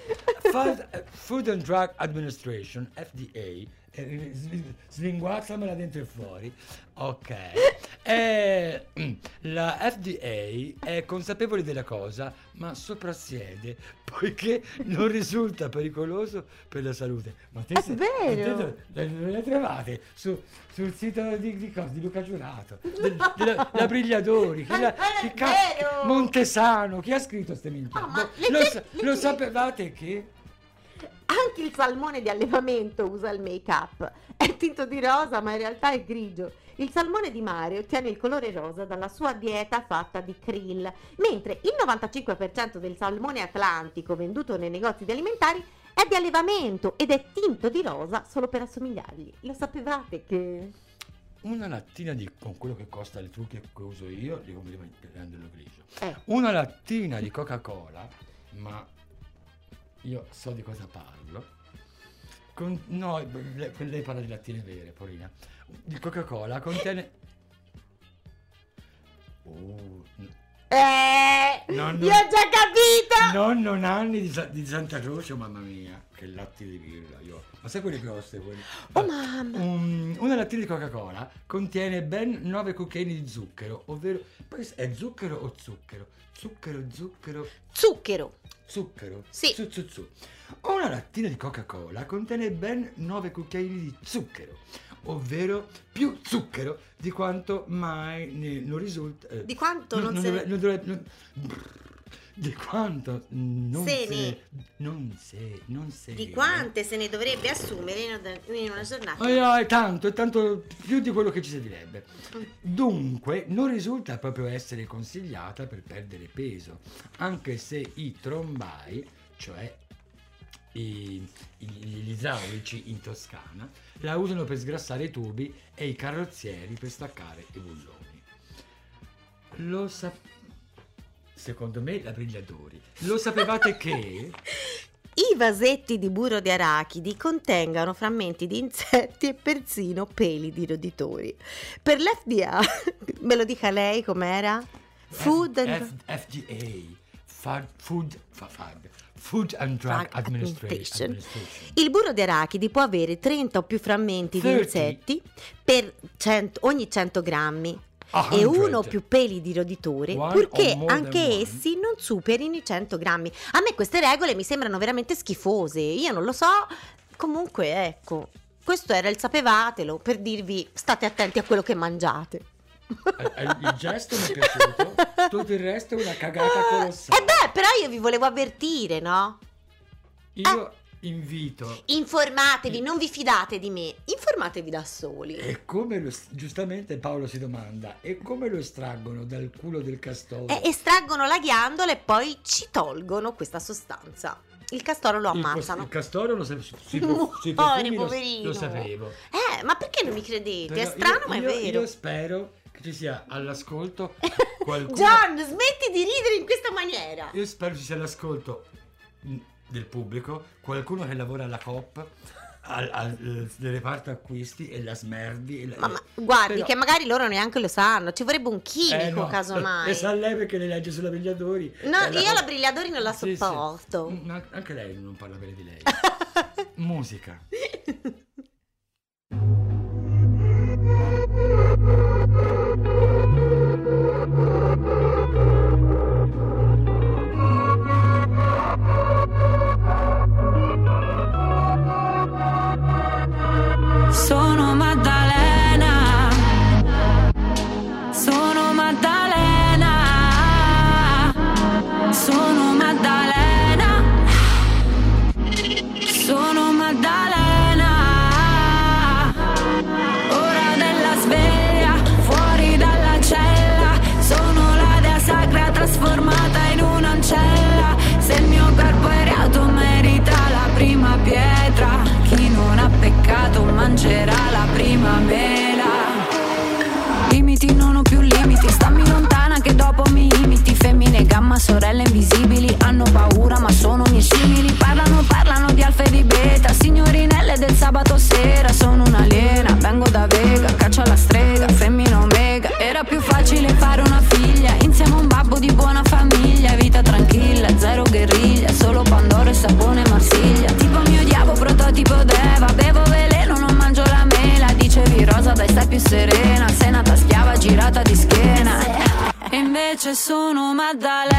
[SPEAKER 2] Food, and Drug Administration, FDA, slinguazzamela dentro e fuori. Ok. Eh, mm, la FDA è consapevole della cosa, ma soprassiede poiché non risulta pericoloso per la salute. Ma te
[SPEAKER 1] È
[SPEAKER 2] se-
[SPEAKER 1] vero.
[SPEAKER 2] te- le, trovate su- sul sito di, di, cosa? di Luca Giurato, del- della, la Brigliadori, chi la- chi ca-. Montesano, chi ha scritto queste minchie?
[SPEAKER 1] Ma
[SPEAKER 2] lo,
[SPEAKER 1] legge-
[SPEAKER 2] lo sapevate che?
[SPEAKER 1] Anche il salmone di allevamento usa il make-up. È tinto di rosa, ma in realtà è grigio. Il salmone di mare ottiene il colore rosa dalla sua dieta fatta di krill, mentre il 95% del salmone atlantico venduto nei negozi di alimentari è di allevamento ed è tinto di rosa solo per assomigliargli. Lo sapevate che...
[SPEAKER 2] Una lattina di, con quello che costa il trucco che uso io, li conveniva prenderlo grigio.
[SPEAKER 1] Eh,
[SPEAKER 2] Una lattina di Coca-Cola, ma io so di cosa parlo. Con- no, lei, lei parla di lattine vere, Porina. Di Coca-Cola contiene. Oh,
[SPEAKER 1] eh
[SPEAKER 2] No, no.
[SPEAKER 1] io ho già capito!
[SPEAKER 2] non, non anni di, di Santa Croce, oh, mamma mia, che latte di birra. Io. Ma sai quelli grosse? Quelli?
[SPEAKER 1] Oh mamma!
[SPEAKER 2] Un- una lattina di Coca-Cola contiene ben 9 cucchiaini di zucchero, ovvero poi è zucchero o zucchero? Zucchero, zucchero,
[SPEAKER 1] Zucchero!
[SPEAKER 2] zucchero.
[SPEAKER 1] Sì.
[SPEAKER 2] Zu, zu, zu. Una lattina di Coca-Cola contiene ben 9 cucchiaini di zucchero, ovvero più zucchero di quanto mai ne- non risulta. eh,
[SPEAKER 1] Di quanto non, se ne...
[SPEAKER 2] dovrebbe- non dovrebbe- non- brrr, di quanto non
[SPEAKER 1] Se
[SPEAKER 2] se
[SPEAKER 1] ne-
[SPEAKER 2] non se non se
[SPEAKER 1] Di quante se ne dovrebbe assumere in una- giornata?
[SPEAKER 2] Eh, no, è tanto, è tanto più di quello che ci servirebbe. Dunque, non risulta proprio essere consigliata per perdere peso, anche se i trombai, cioè i- i- gli idraulici in Toscana, la usano per sgrassare i tubi e i carrozzieri per staccare i bulloni. Lo sa- Secondo me la Brigliadori. Lo sapevate che...
[SPEAKER 1] I vasetti di burro di arachidi contengono frammenti di insetti e persino peli di roditori. Per l'FDA, me lo dica lei com'era? Food and...
[SPEAKER 2] F- FDA, Fad- Food, fa- fad- Food and Drug
[SPEAKER 1] Drug
[SPEAKER 2] Administration.
[SPEAKER 1] Administration. Il burro di arachidi può avere 30 o più frammenti di
[SPEAKER 2] 30.
[SPEAKER 1] insetti per 100 ogni 100 grammi e
[SPEAKER 2] 100.
[SPEAKER 1] uno o più peli di roditore,
[SPEAKER 2] One
[SPEAKER 1] purché anche essi non superino i 100 grammi. A me queste regole mi sembrano veramente schifose, io non lo so, comunque ecco, questo era il sapevatelo per dirvi state attenti a quello che mangiate.
[SPEAKER 2] Eh, eh, Il gesto mi è piaciuto, tutto il resto è una cagata colossale.
[SPEAKER 1] E Eh beh, però io vi volevo avvertire, no?
[SPEAKER 2] Io invito
[SPEAKER 1] Informatevi, non vi fidate di me, informatevi da soli.
[SPEAKER 2] E come lo, giustamente Paolo si domanda, e come lo estraggono dal culo del castoro?
[SPEAKER 1] Eh, estraggono la ghiandola e poi ci tolgono questa sostanza. Il castoro lo
[SPEAKER 2] il,
[SPEAKER 1] ammazzano.
[SPEAKER 2] il castoro lo, sa- si, si,
[SPEAKER 1] Muore,
[SPEAKER 2] si profumi, lo-
[SPEAKER 1] poverino.
[SPEAKER 2] lo sapevo.
[SPEAKER 1] Eh, ma perché non mi credete?
[SPEAKER 2] Però
[SPEAKER 1] è strano,
[SPEAKER 2] io-
[SPEAKER 1] ma è
[SPEAKER 2] io-
[SPEAKER 1] vero.
[SPEAKER 2] Io spero che ci sia all'ascolto qualcuno...
[SPEAKER 1] John, smetti di ridere in questa maniera.
[SPEAKER 2] Io spero ci sia all'ascolto del pubblico qualcuno che lavora alla COP al, al, nel reparto acquisti e la smerdi. e la-
[SPEAKER 1] Ma, ma guardi,
[SPEAKER 2] Però-
[SPEAKER 1] che magari loro neanche lo sanno. Ci vorrebbe un chimico,
[SPEAKER 2] Eh, no,
[SPEAKER 1] casomai.
[SPEAKER 2] E sa lei perché le legge sulla Brigliadori.
[SPEAKER 1] No, io la Brigliadori non la
[SPEAKER 2] Sì, sì.
[SPEAKER 1] sopporto.
[SPEAKER 2] Ma anche lei non parla bene di lei. Musica.
[SPEAKER 4] sorelle invisibili, hanno paura ma sono miei simili. Parlano, parlano di alfa e di beta, signorinelle del sabato sera. Sono un'aliena, vengo da Vega, caccio alla strega, femmina omega. Era più facile fare una figlia, insieme a un babbo di buona famiglia. Vita tranquilla, zero guerriglia, solo Pandoro e sapone Marsiglia. Tipo mio diavolo, prototipo Deva, bevo veleno, non mangio la mela. Dicevi rosa, dai stai più serena, sei nata schiava, girata di schiena. E invece sono Maddalena,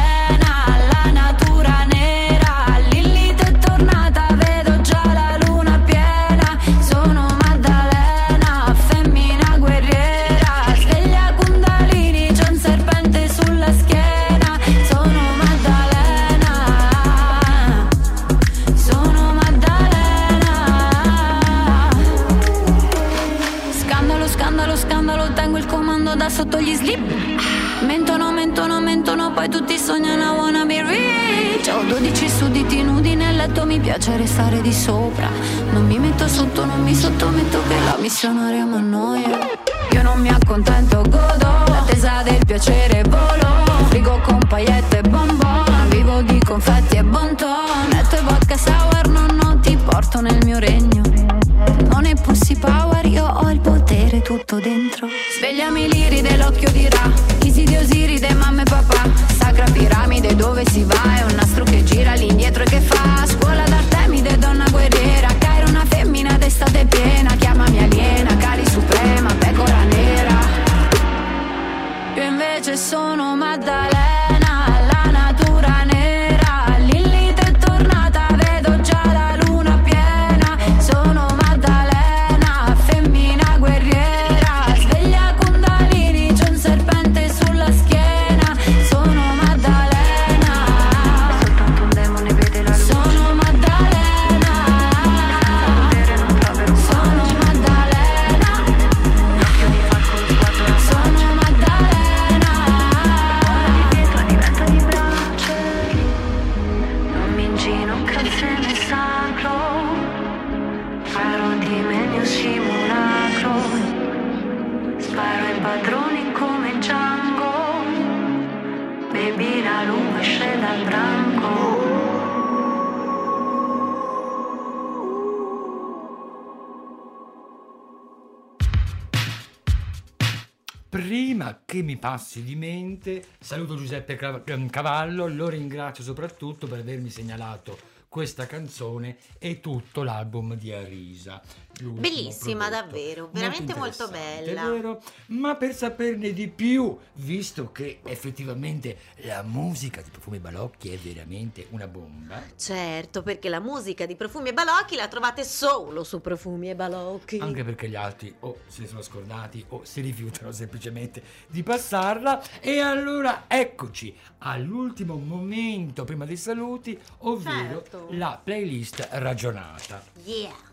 [SPEAKER 2] passi di mente, saluto Giuseppe Cra- Cavallo, lo ringrazio soprattutto per avermi segnalato questa canzone e tutto l'album di Arisa.
[SPEAKER 1] Bellissima, davvero, veramente molto
[SPEAKER 2] interessante,
[SPEAKER 1] bella.
[SPEAKER 2] vero? Ma per saperne di più, visto che effettivamente la musica di Profumi Balocchi è veramente una bomba,
[SPEAKER 1] Certo, perché la musica di Profumi e Balocchi la trovate solo su Profumi e Balocchi.
[SPEAKER 2] anche perché gli altri o se ne sono scordati o si rifiutano semplicemente di passarla. E allora eccoci all'ultimo momento prima dei saluti, ovvero
[SPEAKER 1] Certo.
[SPEAKER 2] la playlist ragionata.
[SPEAKER 1] Yeah.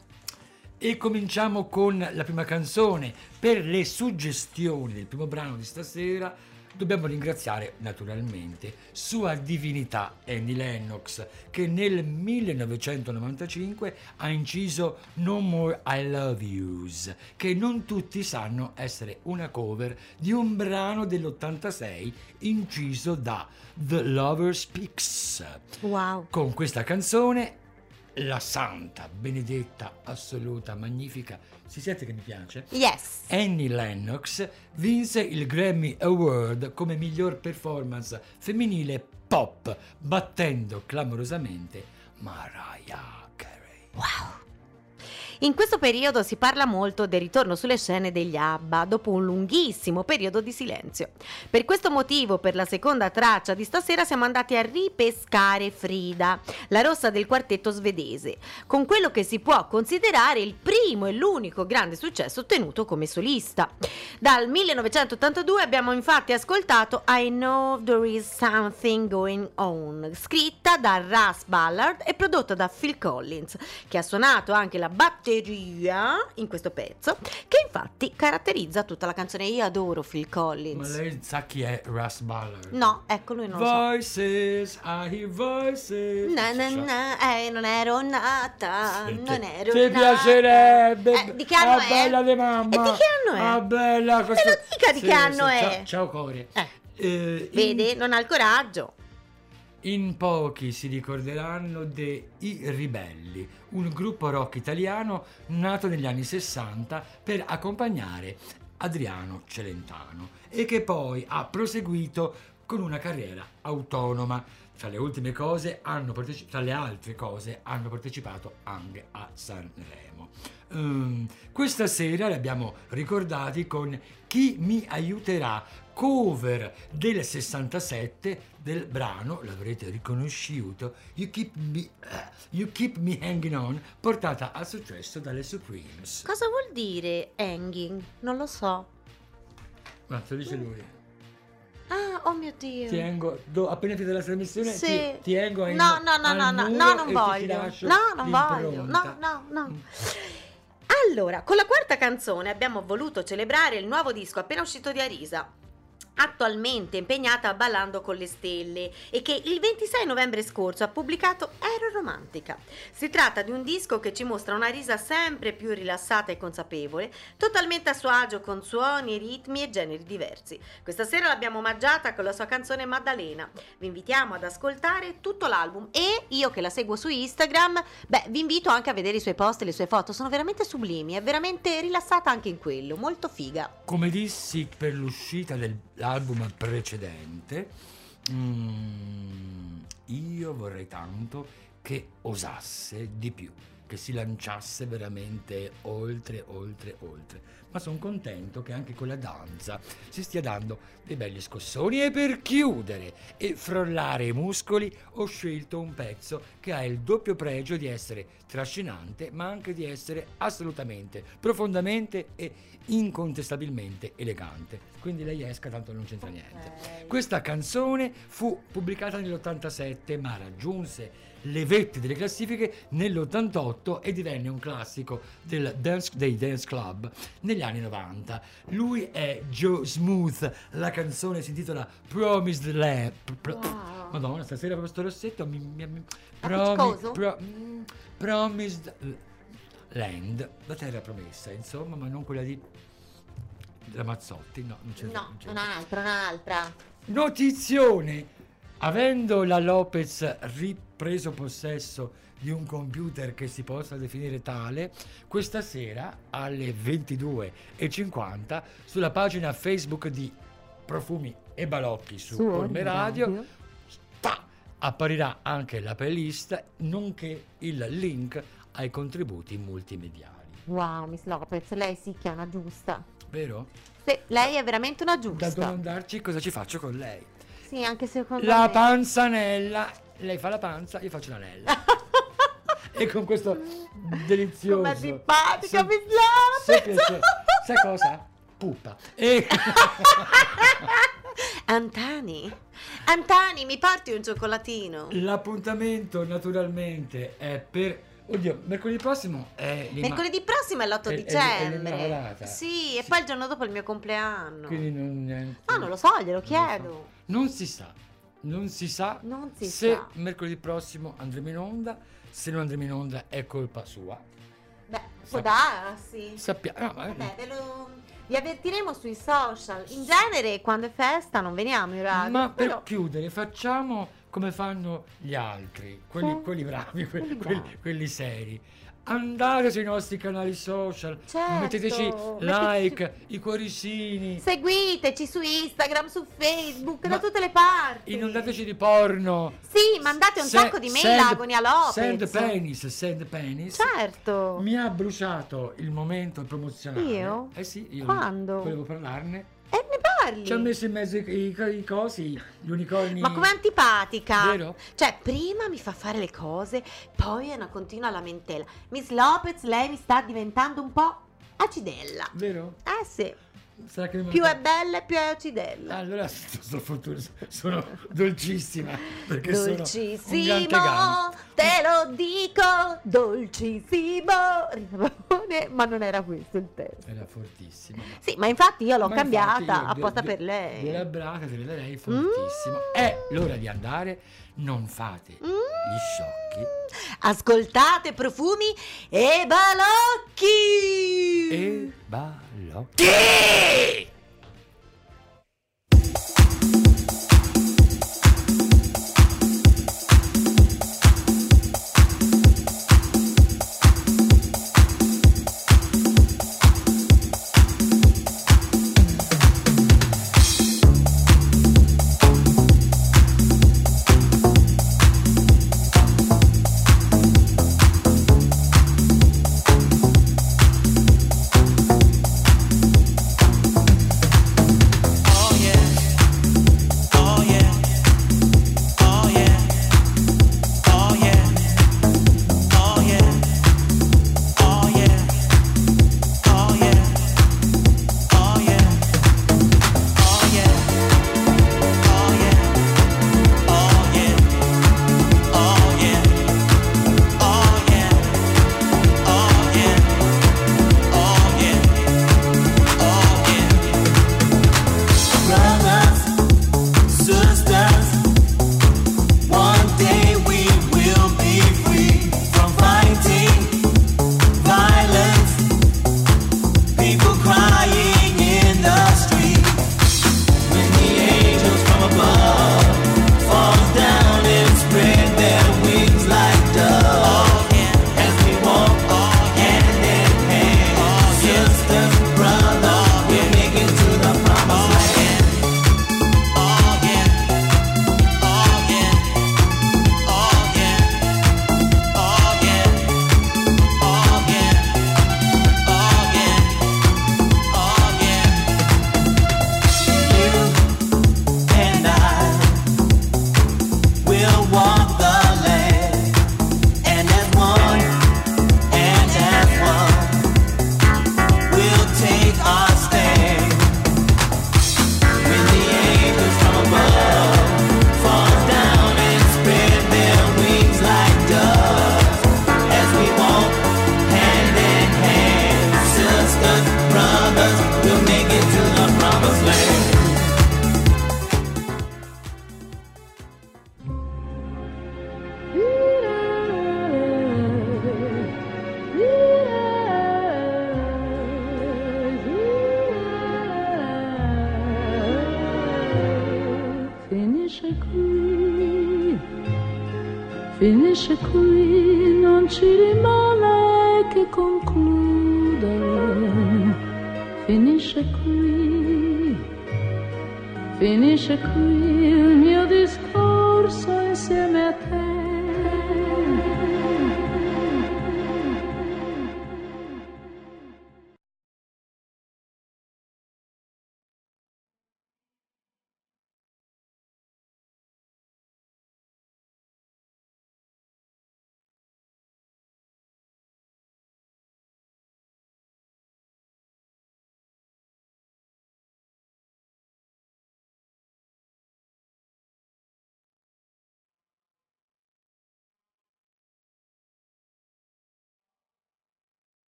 [SPEAKER 2] E cominciamo con la prima canzone. Per le suggestioni del primo brano di stasera dobbiamo ringraziare naturalmente Sua Divinità Annie Lennox che nel 1995 ha inciso No More I Love Yous, che non tutti sanno essere una cover di un brano dell'86 inciso da The Lover Speaks.
[SPEAKER 1] Wow.
[SPEAKER 2] Con questa canzone, la santa, benedetta, assoluta, magnifica, si sente che mi piace?
[SPEAKER 1] Yes.
[SPEAKER 2] Annie Lennox vinse il Grammy Award come miglior performance femminile pop, battendo clamorosamente Mariah Carey.
[SPEAKER 1] Wow. In questo periodo si parla molto del ritorno sulle scene degli ABBA dopo un lunghissimo periodo di silenzio. Per questo motivo, per la seconda traccia di stasera siamo andati a ripescare Frida, la rossa del quartetto svedese, con quello che si può considerare il primo e l'unico grande successo ottenuto come solista. Dal 1982 abbiamo infatti ascoltato I Know There Is Something Going On, scritta da Russ Ballard e prodotta da Phil Collins, che ha suonato anche la batteria in questo pezzo, che infatti caratterizza tutta la canzone. Io adoro Phil
[SPEAKER 2] Ma
[SPEAKER 1] Collins.
[SPEAKER 2] lei sa chi è Russ Ballard?
[SPEAKER 1] No, ecco lui non lo so.
[SPEAKER 2] Voices, I hear voices.
[SPEAKER 1] Na, na, na, eh, non ero nata,
[SPEAKER 2] Sì,
[SPEAKER 1] non ero
[SPEAKER 2] Ti
[SPEAKER 1] nata.
[SPEAKER 2] piacerebbe.
[SPEAKER 1] Eh, di che anno
[SPEAKER 2] ah,
[SPEAKER 1] è?
[SPEAKER 2] bella di mamma.
[SPEAKER 1] E di che anno è?
[SPEAKER 2] Ah, bella. questo-
[SPEAKER 1] lo dica di che anno è.
[SPEAKER 2] Ciao, ciao Core.
[SPEAKER 1] Eh,
[SPEAKER 2] Eh, in-
[SPEAKER 1] vede, non ha il coraggio.
[SPEAKER 2] In pochi si ricorderanno dei I Ribelli, un gruppo rock italiano nato negli anni 60 per accompagnare Adriano Celentano e che poi ha proseguito con una carriera autonoma. Tra le ultime cose hanno parteci- tra le altre cose hanno partecipato anche a Sanremo. Ehm, questa sera li abbiamo ricordati con Chi mi aiuterà, cover del 67 del brano, l'avrete riconosciuto, You Keep Me, eh, You Keep Me Hanging On, portata a successo dalle Supremes.
[SPEAKER 1] Cosa vuol dire hanging? Non lo so.
[SPEAKER 2] Ma te lo dice lui.
[SPEAKER 1] Ah, oh mio Dio.
[SPEAKER 2] Ti tengo, do- appena finita la trasmissione,
[SPEAKER 1] Sì.
[SPEAKER 2] ti, ti tengo in-
[SPEAKER 1] No, no, no, no, no, no, non voglio. No, non voglio. No, no, no.
[SPEAKER 2] Mm.
[SPEAKER 1] Allora, con la quarta canzone abbiamo voluto celebrare il nuovo disco appena uscito di Arisa. Attualmente impegnata a Ballando con le Stelle e che il 26 novembre scorso ha pubblicato Ero Romantica. Si tratta di un disco che ci mostra una risa sempre più rilassata e consapevole, totalmente a suo agio con suoni, ritmi e generi diversi. Questa sera l'abbiamo omaggiata con la sua canzone Maddalena. Vi invitiamo ad ascoltare tutto l'album e io che la seguo su Instagram, beh, vi invito anche a vedere i suoi post e le sue foto, sono veramente sublimi, è veramente rilassata anche in quello, molto figa.
[SPEAKER 2] Come dissi per l'uscita dell'album precedente, mm, io vorrei tanto che osasse di più, che si lanciasse veramente oltre, oltre, oltre. Ma sono contento che anche con la danza si stia dando dei belli scossoni. E per chiudere e frollare i muscoli, ho scelto un pezzo che ha il doppio pregio di essere trascinante, ma anche di essere assolutamente, profondamente e incontestabilmente elegante. Quindi lei esca, tanto non c'entra niente. Questa canzone fu pubblicata nell'87, ma raggiunse le vette delle classifiche nell'88 e divenne un classico del dance, dei dance club negli anni 90. Lui è Joe Smooth, la canzone si intitola Promised Land. Pro-
[SPEAKER 1] Wow.
[SPEAKER 2] Madonna, stasera proprio sto rossetto mi... mi, mi
[SPEAKER 1] Appiccicoso?
[SPEAKER 2] pro- promised Land, la terra promessa, insomma, ma non quella di Ramazzotti, no, non c'è
[SPEAKER 1] No, un'altra, un'altra.
[SPEAKER 2] Notizione! Avendo la Lopez ripreso possesso di un computer che si possa definire tale, questa sera alle 22.50 sulla pagina Facebook di Profumi e Balocchi su,
[SPEAKER 1] Su
[SPEAKER 2] Orme Radio,
[SPEAKER 1] Radio.
[SPEAKER 2] ta, apparirà anche la playlist nonché il link ai contributi multimediali.
[SPEAKER 1] Wow, Miss Lopez, lei sì che è una giusta.
[SPEAKER 2] Vero?
[SPEAKER 1] Sì, lei è veramente una
[SPEAKER 2] Da
[SPEAKER 1] giusta.
[SPEAKER 2] domandarci cosa ci faccio con lei.
[SPEAKER 1] Sì, anche secondo
[SPEAKER 2] La
[SPEAKER 1] me.
[SPEAKER 2] panzanella, lei fa la panza, io faccio l'anella. e con questo delizioso.
[SPEAKER 1] Com'è simpatica, Lopez!
[SPEAKER 2] semplice- Sai cosa? Pupa. E
[SPEAKER 1] Antani, Antani, mi porti un cioccolatino?
[SPEAKER 2] l'appuntamento naturalmente è per... Oddio, mercoledì prossimo è l'imma-
[SPEAKER 1] Mercoledì prossimo è l'8
[SPEAKER 2] è- è- è
[SPEAKER 1] dicembre.
[SPEAKER 2] l'Immacolata.
[SPEAKER 1] sì, e
[SPEAKER 2] Sì.
[SPEAKER 1] poi il giorno dopo è il mio compleanno.
[SPEAKER 2] Quindi non, niente.
[SPEAKER 1] Ah, non lo so, glielo
[SPEAKER 2] Non
[SPEAKER 1] chiedo.
[SPEAKER 2] Non si sa. Non si sa
[SPEAKER 1] Non si
[SPEAKER 2] se
[SPEAKER 1] sa.
[SPEAKER 2] mercoledì prossimo andremo in onda. Se non andremo in onda è colpa sua.
[SPEAKER 1] Beh, può
[SPEAKER 2] Sa-
[SPEAKER 1] darsi.
[SPEAKER 2] Sappiamo. no,
[SPEAKER 1] Vabbè, ve lo... vi avvertiremo sui social. In genere, quando è festa, non veniamo in radio.
[SPEAKER 2] Ma per
[SPEAKER 1] però-
[SPEAKER 2] chiudere, facciamo come fanno gli altri, quelli,
[SPEAKER 1] Sì.
[SPEAKER 2] quelli bravi, que-
[SPEAKER 1] Quelli
[SPEAKER 2] quelli, quelli seri. Andate sui nostri canali social,
[SPEAKER 1] Certo,
[SPEAKER 2] metteteci
[SPEAKER 1] metteteci-
[SPEAKER 2] like, i cuoricini,
[SPEAKER 1] Seguiteci su Instagram, su Facebook,
[SPEAKER 2] Ma
[SPEAKER 1] da tutte le parti.
[SPEAKER 2] inondateci di porno.
[SPEAKER 1] Sì, mandate un
[SPEAKER 2] Se-
[SPEAKER 1] sacco di mail
[SPEAKER 2] send-
[SPEAKER 1] a Agonia Lopez.
[SPEAKER 2] Send penis, send penis.
[SPEAKER 1] Certo.
[SPEAKER 2] Mi ha bruciato il momento promozionale.
[SPEAKER 1] Io?
[SPEAKER 2] Eh sì, io
[SPEAKER 1] Quando?
[SPEAKER 2] volevo parlarne.
[SPEAKER 1] E ne parli.
[SPEAKER 2] Ci ha messo in mezzo i, i- i cosi, gli unicorni.
[SPEAKER 1] Ma com'è antipatica?
[SPEAKER 2] Vero?
[SPEAKER 1] Cioè, prima mi fa fare le cose, poi è una continua lamentela. Miss Lopez, lei mi sta diventando un po' acidella.
[SPEAKER 2] Vero?
[SPEAKER 1] Eh sì, più è bella più è acidella.
[SPEAKER 2] Allora sto, sto fortuna- sono dolcissima perché sono
[SPEAKER 1] Dolcissimo,
[SPEAKER 2] gantegano.
[SPEAKER 1] te lo dico, dolcissimo. Ma non era questo il testo.
[SPEAKER 2] Era fortissima. ma-
[SPEAKER 1] Sì, ma infatti io l'ho
[SPEAKER 2] ma
[SPEAKER 1] cambiata
[SPEAKER 2] io
[SPEAKER 1] apposta
[SPEAKER 2] due-
[SPEAKER 1] per lei.
[SPEAKER 2] Due labrate, te le darei fortissimo. È l'ora di andare, non fate
[SPEAKER 1] Mm.
[SPEAKER 2] gli sciocchi
[SPEAKER 1] Ascoltate profumi e balocchi.
[SPEAKER 2] e balocchi.
[SPEAKER 5] Hola.